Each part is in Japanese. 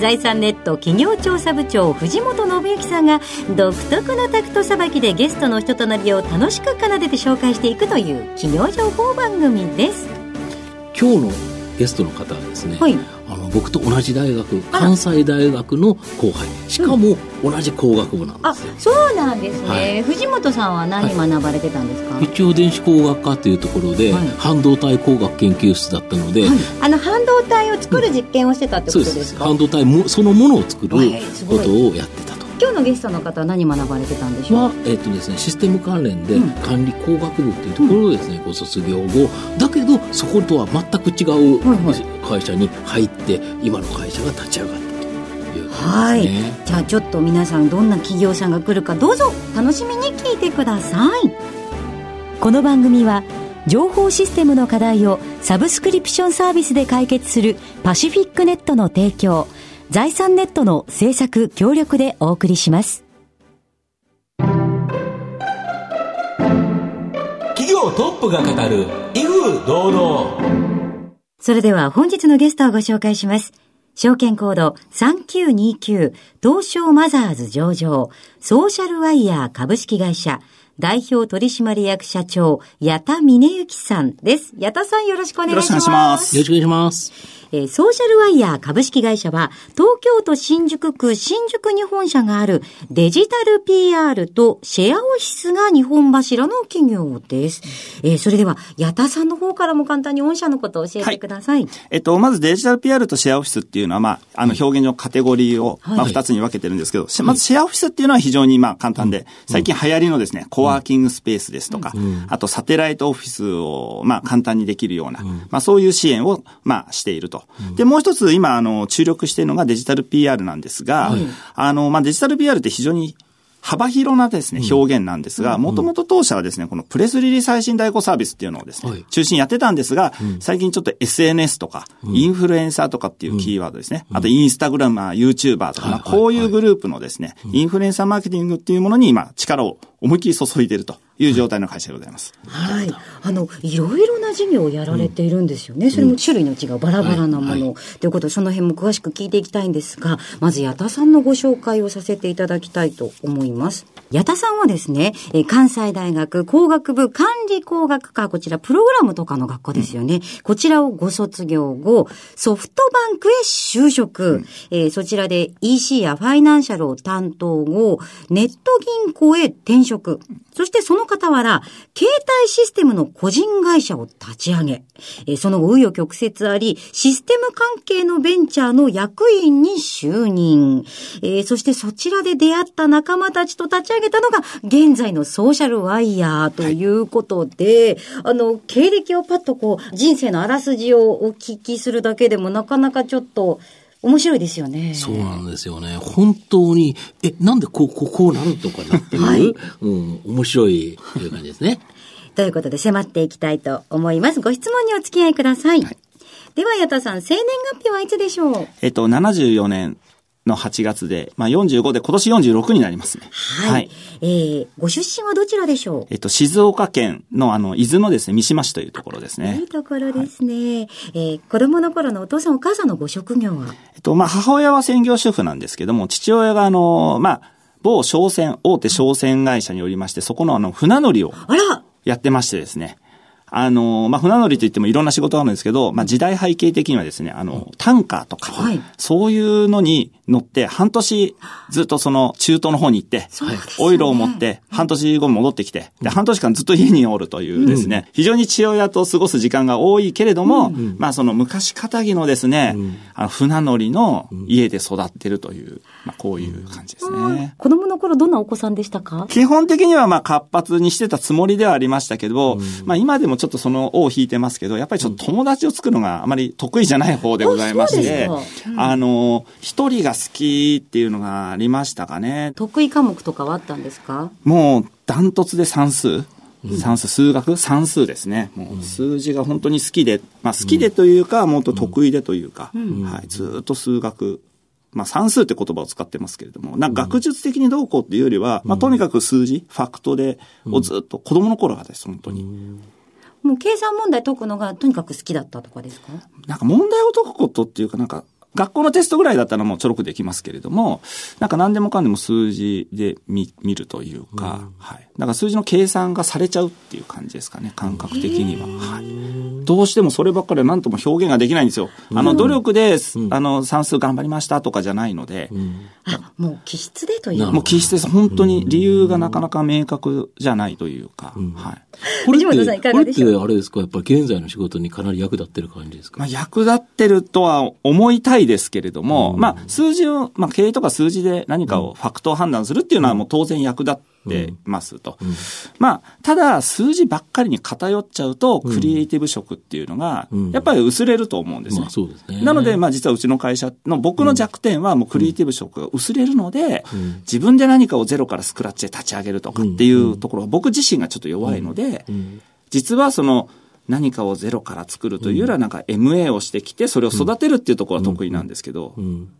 財産ネット企業調査部長藤本信之さんが独特なタクトさばきでゲストの人となりを楽しく奏でて紹介していくという企業情報番組です。今日のゲストの方はですね、はい。あの僕と同じ大学関西大学の後輩しかも同じ工学部なんあですよ、そうなんですね、はい。藤本さんは何学ばれてたんですか、一応電子工学科というところで、はい。半導体工学研究室だったので、あの半導体を作る実験をしてたってことそうでです。すか、半導体もそのものを作ることをやってた。と。今日のゲストの方は何学ばれてたんでしょう？は、えっとですね、システム関連でうん。管理工学部っていうところをですね、ご卒業後。だけどそことは全く違うはいはい。会社に入って今の会社が立ち上がったというはい。ね。じゃあちょっと皆さんどんな企業さんが来るかどうぞ。楽しみに聞いてください。この番組は情報システムの課題をサブスクリプションサービスで解決するパシフィックネットの提供財産ネットの制作協力でお送りします企業トップが語る威風堂々それでは本日のゲストをご紹介します。証券コード3929東証マザーズ上場ソーシャルワイヤー株式会社代表取締役社長矢田峰幸さんです。矢田さんよろしくお願いします。よろしくお願いしますよろしくお願いします。えーソーシャルワイヤー株式会社は、東京都新宿区新宿に本社があるデジタル PR とシェアオフィスが日本柱の企業です。えーそれでは、矢田さんの方からも簡単に御社のことを教えてください。えっと、まずデジタル PR とシェアオフィスっていうのは、まあ、あの、表現上カテゴリーを、はい。まあ、二つに分けてるんですけど、しまずシェアオフィスっていうのは非常に、まあ、簡単で、最近流行りのですね、コワーキングスペースですとか、あと、サテライトオフィスを、まあ、簡単にできるような、まあ、そういう支援を、まあ、していると。で、もう一つ、今、あの、注力しているのがデジタル PR なんですが、あの、まあ、デジタル PR って非常に、幅広なですね、表現なんですが、もともと当社はですね、このプレスリリース配信代行サービスっていうのをですね、はい。中心にやってたんですが、最近ちょっと SNS とか、インフルエンサーとかっていうキーワードですね。あとインスタグラマー、YouTuber とか、まあこういうグループのですね、インフルエンサーマーケティングっていうものに今力を思いっきり注いでいるという状態の会社でございます。はい。あの、いろいろな事業をやられているんですよね。それも種類の違うバラバラなもの。ということで、その辺も詳しく聞いていきたいんですが、まず矢田さんのご紹介をさせていただきたいと思います。矢田さんはですね、えー関西大学工学部管理工学科、こちらプログラムとかの学校ですよね。こちらをご卒業後、ソフトバンクへ就職。えーそちらで EC やファイナンシャルを担当後、ネット銀行へ転職。そしてその傍ら、携帯システムの個人会社を立ち上げ、えーその後、紆余曲折あり、システム関係のベンチャーの役員に就任。えーそしてそちらで出会った仲間たちと立ち上げたのが、現在のソーシャルワイヤーということで、あの、経歴をパッとこう、人生のあらすじをお聞きするだけでも、なかなかちょっと、面白いですよね。そうなんですよね。本当に、え、なんでこう、こう、こうなるとかなっていう、はいうん、面白いという感じですね。ということで迫っていきたいと思います。ご質問にお付き合いください。では、矢田さん、生年月日はいつでしょう？えっと、74年の8月で、まあ45で今年46になりますね。はい。えー、ご出身はどちらでしょう？えっと、静岡県のあの、伊豆のですね、三島市というところですねいい。ところですね。えー、子供の頃のお父さんお母さんのご職業は？えっと、まあ、母親は専業主婦なんですけども、父親があの、まあ、某商船、大手商船会社におりまして、そこのあの、船乗りをあらやってましてですね。あの、まあ、船乗りといってもいろんな仕事があるんですけど、まあ、時代背景的にはですね、あの、タンカーとか、はい。そういうのに乗って、半年ずっとその中東の方に行って、ね。オイルを持って、半年後に戻ってきて、で、半年間ずっと家におるというですね、非常に父親と過ごす時間が多いけれども、まあ、その昔かたぎのですね、あの船乗りの家で育ってるという、まあ、こういう感じですね。子供の頃どんなお子さんでしたか？基本的にはまあ活発にしてたつもりではありましたけど、まあ今でもちょっとその尾を引いてますけど、やっぱりちょっと友達を作るのがあまり得意じゃない方でございましてあの、一人が好きっていうのがありましたかね。得意科目とかはあったんですか？もうダントツで算数。算数、数学、算数ですね。もう数字が本当に好きで、まあ好きでというか、もっと得意でというか、はい、ずっと数学、まあ算数って言葉を使ってますけれども、なんか学術的にどうこうっていうよりは、まあとにかく数字、ファクトで、をずっと子供の頃からです、本当に。もう計算問題解くのがとにかく好きだったとかですか？なんか問題を解くことっていうかなんか学校のテストぐらいだったらもうちょろくできますけれども、なんか何でもかんでも数字で見見るというか、うん、はい。だから数字の計算がされちゃうっていう感じですかね、感覚的には。はい。どうしてもそればっかりは何とも表現ができないんですよ。あの、努力で、うん、あの、算数頑張りましたとかじゃないので。うん、あ、もう気質でというもう気質です。本当に理由がなかなか明確じゃないというか、はい。これって、これってあれですか、やっぱり現在の仕事にかなり役立ってる感じですか？まあ役立ってるとは思いたいですけれども、うん、まあ数字を、まあ経営とか数字で何かをファクトを判断するっていうのはもう当然役立ってますと。うん。うん、まあ、ただ数字ばっかりに偏っちゃうと、クリエイティブ色っていうのが、やっぱり薄れると思うんですね。まあ、そうですね。なので、まあ実はうちの会社の僕の弱点はもうクリエイティブ色が薄れるので、自分で何かをゼロからスクラッチで立ち上げるとかっていうところは僕自身がちょっと弱いので、実はその、何かをゼロから作るというよりは、なんか MA をしてきて、それを育てるっていうところは得意なんですけど、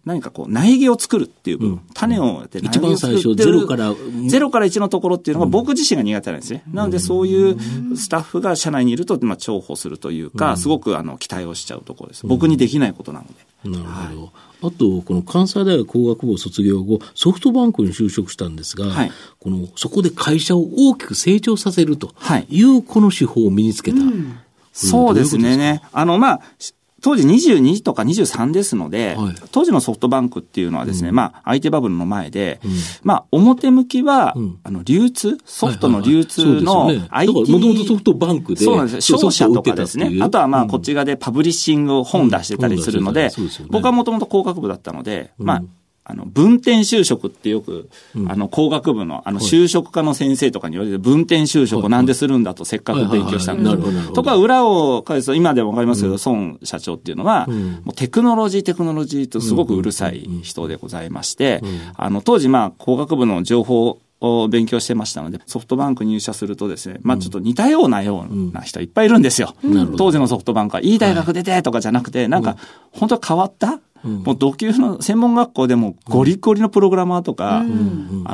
何かこう、苗木を作るっていう部分、種をやって一番最初、ゼロから、ゼロから1のところっていうのが僕自身が苦手なんですね。なので、そういうスタッフが社内にいると、まあ、重宝するというか、すごくあの、期待をしちゃうところです。僕にできないことなので。なるほど。あと、この関西大学工学部を卒業後、ソフトバンクに就職したんですが、はい、このそこで会社を大きく成長させるという、この手法を身につけた。うんそうですね。あの、まあ、当時22とか23ですので、はい、当時のソフトバンクっていうのはですね、うん、まあ、相手バブルの前で、うん、まあ、表向きは、うん、あの、流通、ソフトの流通の IT、もともとソフトバンクで、そうなんです商社とかですね、あとはまあ、こっち側でパブリッシング本出してたりするので、僕はもともと工学部だったので、まあ、あの、分店就職ってよく、うん、あの、工学部の、あの、就職科の先生とかに言われて、分店就職をなんでするんだと、せっかく勉強したんですとか、裏を返すと、今でもわかりますけど、孫社長っていうのは、もうテクノロジー、テクノロジーとすごくうるさい人でございまして、あの、当時、まあ、工学部の情報を勉強してましたので、ソフトバンク入社するとですね、まあちょっと似たようなような人いっぱいいるんですよ。うん、当時のソフトバンクは、いい大学出てとかじゃなくて、なんか、本当変わったもう同級の専門学校でもゴリゴリのプログラマーとか、あ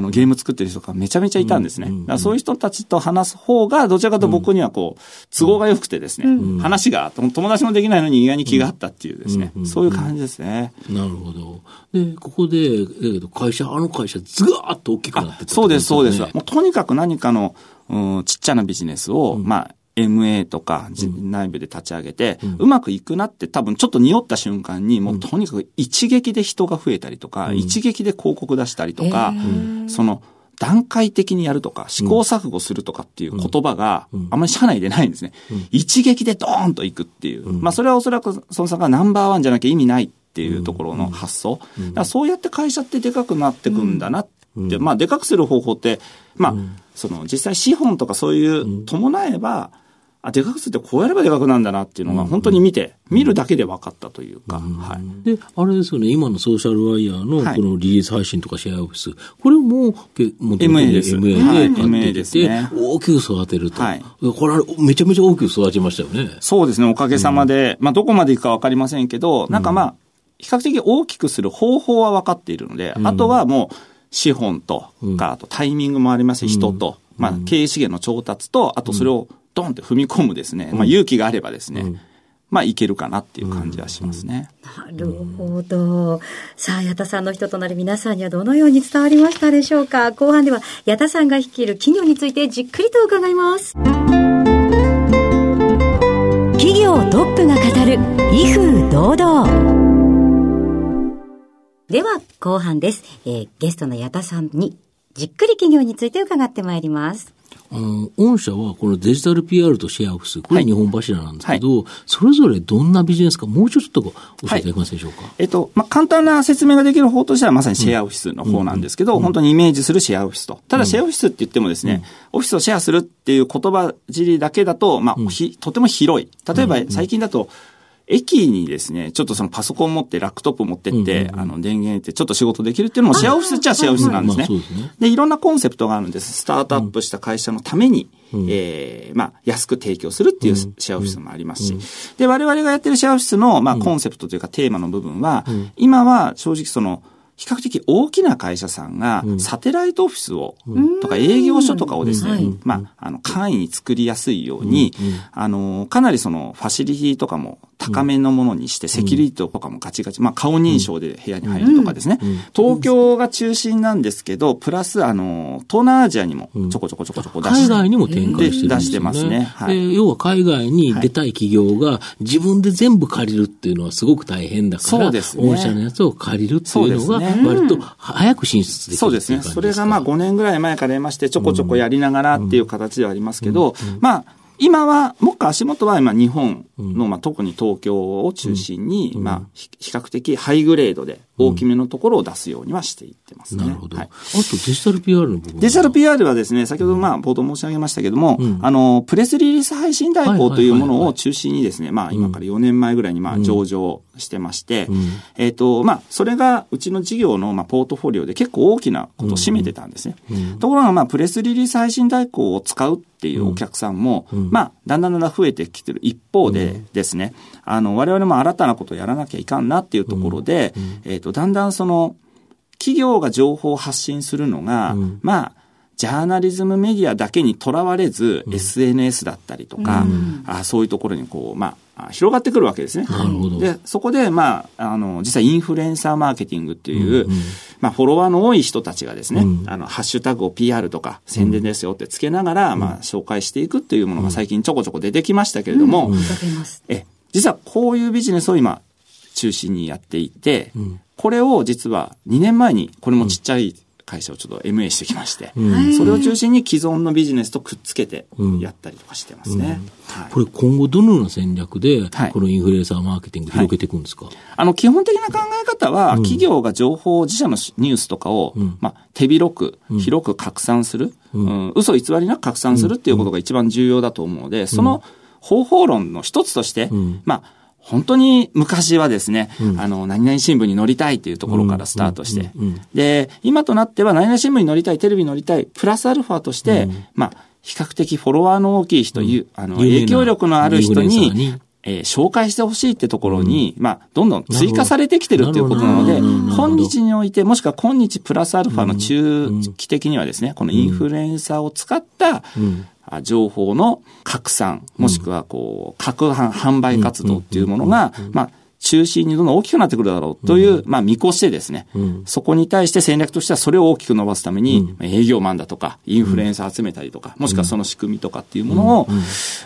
のゲーム作ってる人がめちゃめちゃいたんですね。そういう人たちと話す方が、どちらかと僕にはこう、都合が良くてですね、話が、友達もできないのに意外に気があったっていうですね、そういう感じですね。なるほど。で、ここで、だけど会社、あの会社、ずがーっと大きくなってた、そうです、そうです。もうとにかく何かの、うん、ちっちゃなビジネスを、まあ、MA とか内部で立ち上げて、うまくいくなって多分ちょっと匂った瞬間に、もうとにかく一撃で人が増えたりとか、一撃で広告出したりとか、その、段階的にやるとか、試行錯誤するとかっていう言葉が、あんまり社内でないんですね。一撃でドーンといくっていう。まあそれはおそらく、その差がナンバーワンじゃなきゃ意味ないっていうところの発想。だそうやって会社ってでかくなってくんだなって、まあでかくする方法って、まあ、その実際資本とかそういう伴えば、あ、でかくするってこうやればでかくなんだなっていうのが、本当に見て、うん、見るだけで分かったというか、うん、はい。で、あれですよね、今のソーシャルワイヤーのこのリリース配信とかシェアオフィス、これも、MA です。MA で買ってきて、はいね、大きく育てると。はい。これはめちゃめちゃ大きく育ちましたよね。そうですね、おかげさまで、うん、まあ、どこまでいくか分かりませんけど、なんかまあ、比較的大きくする方法は分かっているので、あとはもう、資本とか、あとタイミングもありますし、人と、まあ、経営資源の調達と、あとそれをドンって踏み込むですね、まあ、勇気があればですね、まあ、いけるかなっていう感じはしますね。なるほど。さあ、矢田さんの人となる皆さんにはどのように伝わりましたでしょうか？後半では、矢田さんが率いる企業についてじっくりと伺います。企業トップが語る、威風堂々。では、後半です。えー、ゲストの矢田さんに、じっくり企業について伺ってまいります。あの、御社はこのデジタル PR とシェアオフィス、これ日本柱なんですけど、はい。はい、それぞれどんなビジネスか、もうちょっと教えていただけますでしょうか？はい、えっと、まあ、簡単な説明ができる方としてはまさにシェアオフィスの方なんですけど、うん。うん、本当にイメージするシェアオフィスと。ただシェアオフィスって言ってもですね、うん、オフィスをシェアするっていう言葉尻だけだと、まあ、とても広い。例えば最近だと、駅にですね、ちょっとそのパソコン持って、ラップトップ持ってって、あの、電源ってちょっと仕事できるっていうのもシェアオフィスっちゃシェアオフィスなんですね。で、いろんなコンセプトがあるんです。スタートアップした会社のために、うん、えー、まあ、安く提供するっていうシェアオフィスもありますし、で、我々がやってるシェアオフィスの、まあ、コンセプトというかテーマの部分は、今は正直その、比較的大きな会社さんが、サテライトオフィスを、とか営業所とかをですね、まあ、あの、簡易に作りやすいように、あの、かなりその、ファシリティとかも高めのものにして、セキュリティとかもガチガチ、まあ、顔認証で部屋に入るとかですね。東京が中心なんですけど、プラス、あの、東南アジアにもちょこちょこちょこちょこ出して。海外にも展開してる出してますね。はい。要は海外に出たい企業が自分で全部借りるっていうのはすごく大変だから、そうですね。御社のやつを借りるっていうのが、割と早く進出できるそうですね。それがまあ5年ぐらい前からやりまして、ちょこちょこやりながらっていう形ではありますけど、まあ、今は、もっか足元は今日本の、まあ、特に東京を中心に、まあ、比較的ハイグレードで大きめのところを出すようにはしていってますね。なるほど。はい、あとデジタル PR の部分デジタル PR はですね、先ほどまあ冒頭申し上げましたけども、うん、あの、プレスリリース配信代行というものを中心にですね、まあ今から4年前ぐらいにまあ上場してまして、うん、えっ、ー、と、まあそれがうちの事業のまあポートフォリオで結構大きなことを占めてたんですね。うん、ところがまあプレスリリース配信代行を使うっていうお客さんも、まあだんだんだんだん増えてきてる一方でですね、あの、我々も新たなことをやらなきゃいかんなっていうところで、えっ、ー、と、だんだんその、企業が情報を発信するのが、うん、まあ、ジャーナリズムメディアだけにとらわれず、うん、SNS だったりとか、うん、あそういうところにこう、まあ、広がってくるわけですね。なるほど。で、そこで、まあ、あの、実はインフルエンサーマーケティングっていう、うんうん、まあ、フォロワーの多い人たちがですね、うん、あの、ハッシュタグを PR とか宣伝ですよってつけながら、まあ、紹介していくっていうものが最近ちょこちょこ出てきましたけれども、え、実はこういうビジネスを今、中心にやっていて、これを実は2年前に、これもちっちゃい会社をちょっと MA してきまして、うん、それを中心に既存のビジネスとくっつけてやったりとかしてますね。はい、これ今後どのような戦略で、このインフルエンサーマーケティング広げていくんですか、はい、あの、基本的な考え方は、企業が情報、自社のニュースとかを、まあ、手広く、広く拡散する、うん、嘘偽りなく拡散するっていうことが一番重要だと思うので、その方法論の一つとして、まあ、本当に昔はですね、うん、あの、何々新聞に載りたいっていうところからスタートして、で、今となっては何々新聞に載りたい、テレビに載りたい、プラスアルファとして、うん、まあ、比較的フォロワーの大きい人、うん、あの、影響力のある人に、えー、紹介してほしいってところに、うん、まあ、どんどん追加されてきてるっていうことなので、本日において、もしくは今日プラスアルファの中期的にはですね、このインフルエンサーを使った、情報の拡散、もしくはこう、拡販、販売活動っていうものが、まあ、中心にどんどん大きくなってくるだろうという、まあ見越してですね、そこに対して戦略としてはそれを大きく伸ばすために、営業マンだとか、インフルエンサー集めたりとか、もしくはその仕組みとかっていうものを、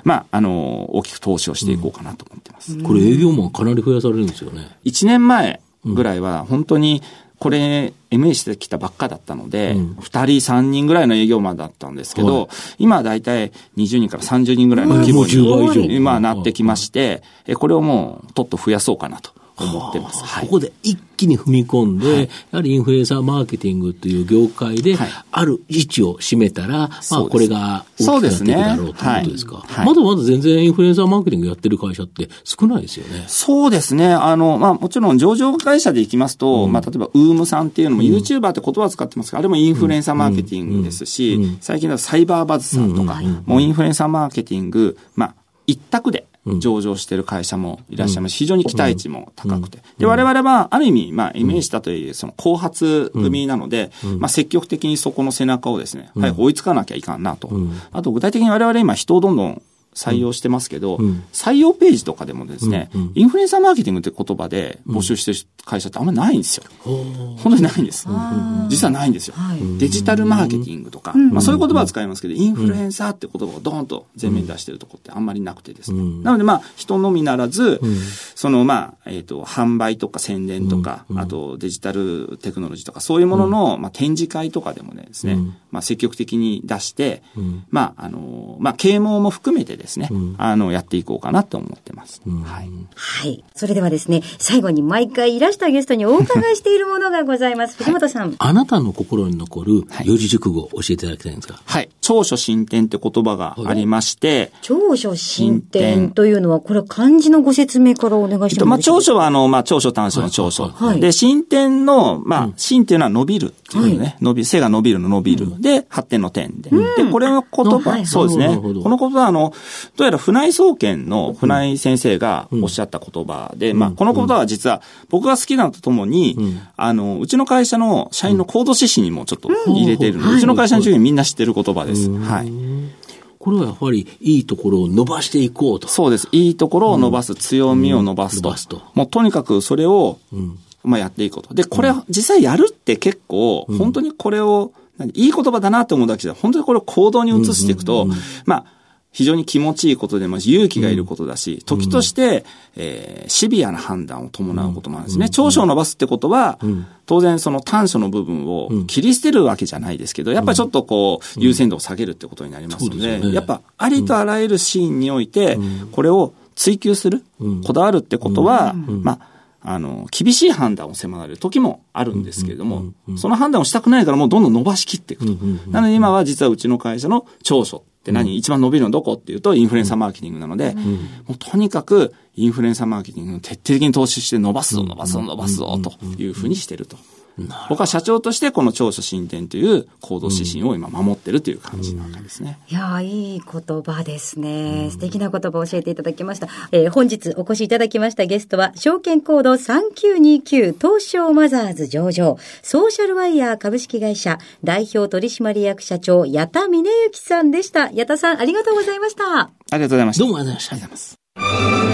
まあ、あの、大きく投資をしていこうかなと思ってます。これ営業マンかなり増やされるんですよね。1年前ぐらいは本当に、これ、MA してきたばっかだったので、うん、2人、3人ぐらいの営業マンだったんですけど、はい、今はだいたい20人から30人ぐらいの規模に、今なってきまして、これをもう、とっと増やそうかなと。思ってます。はい、ここで一気に踏み込んで、はい、やはりインフルエンサーマーケティングという業界で、ある位置を占めたら、はい、まあこれが大きくなっていくだろうということですか。すね、まだまだ全然インフルエンサーマーケティングやってる会社って少ないですよね。そうですね。あの、まあもちろん上場会社でいきますと、うん、まあ例えばウームさんっていうのも、うん、YouTuber って言葉を使ってますが、あれもインフルエンサーマーケティングですし、うん、最近だとサイバーバズさんとか、もうインフルエンサーマーケティング、まあ一択で上場している会社もいらっしゃいます。非常に期待値も高くて。で、我々はある意味、まあ、イメージしたという、その後発組なので、まあ、積極的にそこの背中をですね、早く追いつかなきゃいかんなと。あと、具体的に我々今人をどんどん採用してますけど、うん、採用ページとかでもですね、うんうん、インフルエンサーマーケティングって言葉で募集してる会社ってあんまりないんですよ。う。ん、本当にないんです。実はないんですよ。デジタルマーケティングとか、まあそういう言葉は使いますけど、インフルエンサーって言葉をドーンと前面に出してるとこってあんまりなくてですね。なのでまあ人のみならず、そのまあ、えっ、ー、と、販売とか宣伝とか、あとデジタルテクノロジーとかそういうものの、まあ展示会とかでもねですね、まあ積極的に出して、まああの、まあ啓蒙も含めてですね、あの、のやっていこうかなと思ってます。はい。はい。それではですね、最後に毎回いらしたゲストにお伺いしているものがございます。藤本さん。あなたの心に残る四字熟語を教えていただきたいんですかはい。長所進展って言葉がありまして、長所進展というのは、これ漢字のご説明からお願いします。えっと、まあ、長所は、あの、まあ、長所短所の長所。はい、で、進展の、まあ、進っていうのは伸びるっていうね、はい、伸び、背が伸びるの伸びる。で、発展の点で。で、これの言葉、はい、そうですね。この言葉は、あの、どうやら船井総研の船井先生がおっしゃった言葉で、まあ、この言葉は実は、僕が好きなのとともに、あの、うちの会社の社員の行動指針にもちょっと入れているので、うちの会社の従業員みんな知ってる言葉です。はい。これはやはりいいところを伸ばしていこうと。そうです。いいところを伸ばす、うん、強みを伸ばすと。うん、すともうとにかくそれを、うん、まあやっていこうと。で、これ、実際やるって結構、本当にこれを、いい言葉だなと思うだけじゃ、本当にこれを行動に移していくと、まあ、非常に気持ちいいことでも勇気がいることだし、時として、えー、シビアな判断を伴うこともあるんですね。長所を伸ばすってことは、当然その短所の部分を切り捨てるわけじゃないですけど、やっぱりちょっとこう、優先度を下げるってことになりますので、やっぱありとあらゆるシーンにおいて、これを追求する、こだわるってことは、まあ、あの、厳しい判断を迫られる時もあるんですけれども、その判断をしたくないからもうどんどん伸ばしきっていくと。なので今は実はうちの会社の長所って何、うん、一番伸びるのどこっていうと、インフルエンサーマーケティングなので、うん、もうとにかくインフルエンサーマーケティングを徹底的に投資して伸ばすぞ、伸ばすぞ、伸ばすぞ、というふうにしてると。僕は社長としてこの長所進展という行動指針を今守ってるという感じなわけですね。いやいい言葉ですね。素敵な言葉を教えていただきました。えー、本日お越しいただきましたゲストは、証券コード3929東証マザーズ上場、ソーシャルワイヤー株式会社代表取締役社長、矢田峰幸さんでした。矢田さん、ありがとうございました。ありがとうございました。どうもありがとうございました。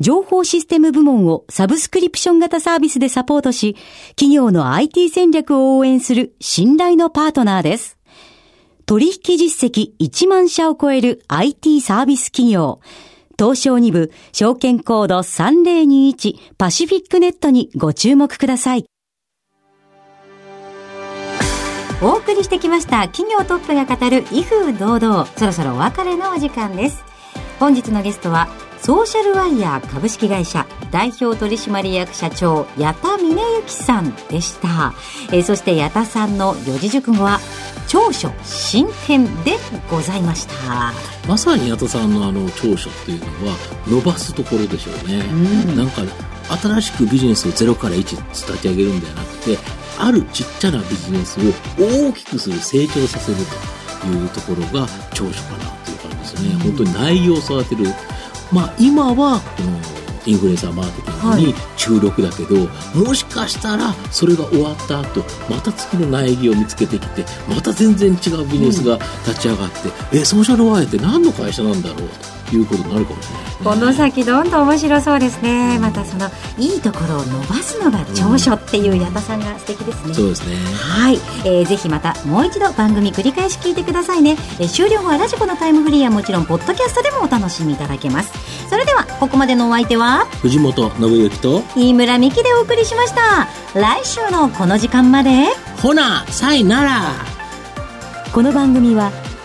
情報システム部門をサブスクリプション型サービスでサポートし、企業の IT 戦略を応援する信頼のパートナーです。取引実績1万社を超える IT サービス企業。東証2部証券コード3021パシフィックネットにご注目ください。お送りしてきました企業トップが語る威風堂々。そろそろお別れのお時間です。本日のゲストはソーシャルワイヤー株式会社代表取締役社長矢田峰幸さんでした、えー、そして矢田さんの四字熟語は長所進展でございました。まさに矢田さんのあの長所っていうのは伸ばすところでしょうね、うん、なんか新しくビジネスをゼロから1立ち上げるんではなくてあるちっちゃなビジネスを大きくする成長させるというところが長所かなですね、うん、本当に内容を育てる。まあ、今はこのインフルエンサーマーケティングに注力だけど、はい、もしかしたらそれが終わった後また次の苗木を見つけてきてまた全然違うビジネスが立ち上がって、うん、えソーシャルワイヤーって何の会社なんだろうということになるかもしれない、ね、この先どんどん面白そうですね、うん、またそのいいところを伸ばすのが長所っていう矢田さんが素敵ですね、うん、そうですね。はい、えー、ぜひまたもう一度番組繰り返し聞いてくださいね、えー、終了後はラジコのタイムフリーはもちろんポッドキャストでもお楽しみいただけます。それではここまでのお相手は？藤本信之と飯村美希でお送りしました。来週のこの時間まで。ほなさいなら。この番組は